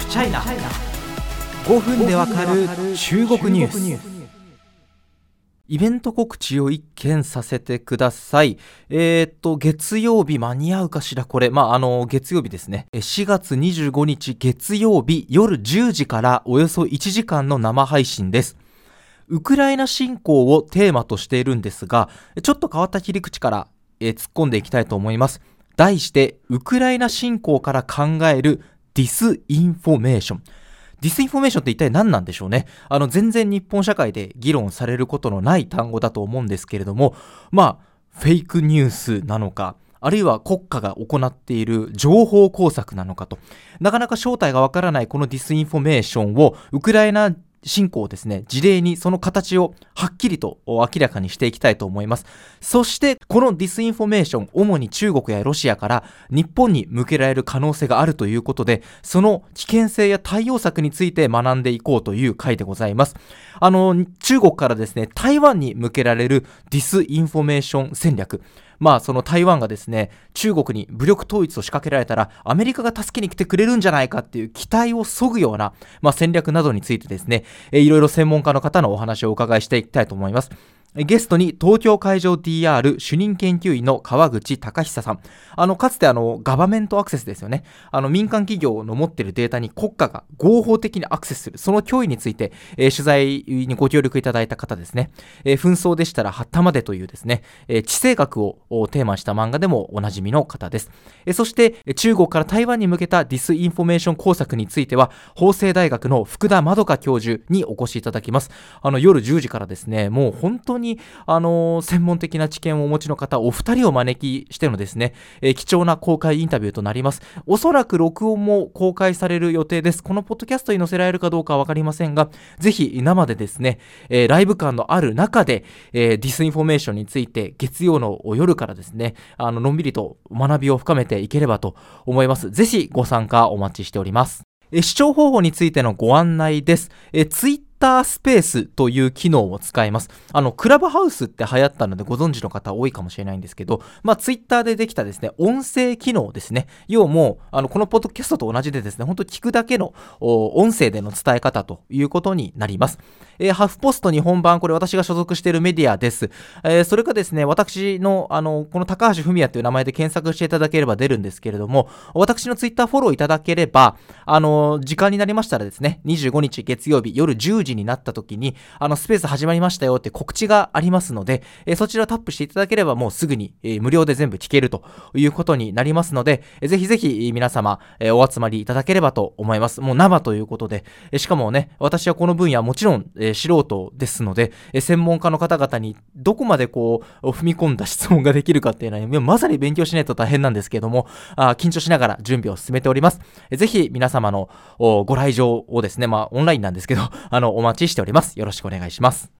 フチャイナ5分でわかる中国ニュースイベント告知を一件させてください。えー、っと、月曜日間に合うかしら？これ。まあ、あの、月曜日ですね。4月25日月曜日夜10時からおよそ1時間の生配信です。ウクライナ侵攻をテーマとしているんですが、ちょっと変わった切り口から、えー、突っ込んでいきたいと思います。題して、ウクライナ侵攻から考えるディスインフォメーション。ディスインフォメーションって一体何なんでしょうね？あの、全然日本社会で議論されることのない単語だと思うんですけれども、まあ、フェイクニュースなのか、あるいは国家が行っている情報工作なのかと、なかなか正体がわからないこのディスインフォメーションをウクライナ侵攻をですね、事例にその形をはっきりと明らかにしていきたいと思います。そして、このディスインフォメーション、主に中国やロシアから日本に向けられる可能性があるということで、その危険性や対応策について学んでいこうという回でございます。あの、中国からですね、台湾に向けられるディスインフォメーション戦略。まあその台湾がですね、中国に武力統一を仕掛けられたら、アメリカが助けに来てくれるんじゃないかっていう期待を削ぐような、まあ、戦略などについてですね、えいろいろ専門家の方のお話をお伺いしていきたいと思います。ゲストに東京海上 DR 主任研究員の川口貴久さん。あの、かつてあの、ガバメントアクセスですよね。あの、民間企業の持っているデータに国家が合法的にアクセスする、その脅威について、えー、取材にご協力いただいた方ですね。えー、紛争でしたら、八田までというですね、えー、地政学をテーマにした漫画でもおなじみの方です。えそして、中国から台湾に向けたディスインフォメーション工作については、法政大学の福田まどか教授にお越しいただきます。あの、夜10時からですね、もう本当に、にあの専門的な知見をお持ちの方、お二人を招きしてのですね、えー、貴重な公開インタビューとなります。おそらく録音も公開される予定です。このポッドキャストに載せられるかどうかはわかりませんが、ぜひ生でですね、えー、ライブ感のある中で、えー、ディスインフォメーションについて月曜の夜からですね、あの、のんびりと学びを深めていければと思います。ぜひご参加お待ちしております。え視聴方法についてのご案内です。えツイッタースペースという機能を使います。あの、クラブハウスって流行ったのでご存知の方多いかもしれないんですけど、まあ、ツイッターでできたですね、音声機能ですね。要も、あの、このポッドキャストと同じでですね、本当聞くだけの音声での伝え方ということになります。えー、ハフポスト日本版、これ私が所属しているメディアです。えー、それかですね、私の、あの、この高橋文也という名前で検索していただければ出るんですけれども、私のツイッターフォローいただければ、あの、時間になりましたらですね、25日月曜日夜10時になった時に、あの、スペース始まりましたよって告知がありますので、えー、そちらをタップしていただければもうすぐに、えー、無料で全部聞けるということになりますので、えー、ぜひぜひ皆様、えー、お集まりいただければと思います。もう生ということで、えー、しかもね、私はこの分野もちろん、えー、素人ですので、えー、専門家の方々にどこまでこう、踏み込んだ質問ができるかっていうのは、まさに勉強しないと大変なんですけども、あ緊張しながら準備を進めております。えー、ぜひ皆様のご来場をですね、まあオンラインなんですけど、あの、お待ちしております。よろしくお願いします。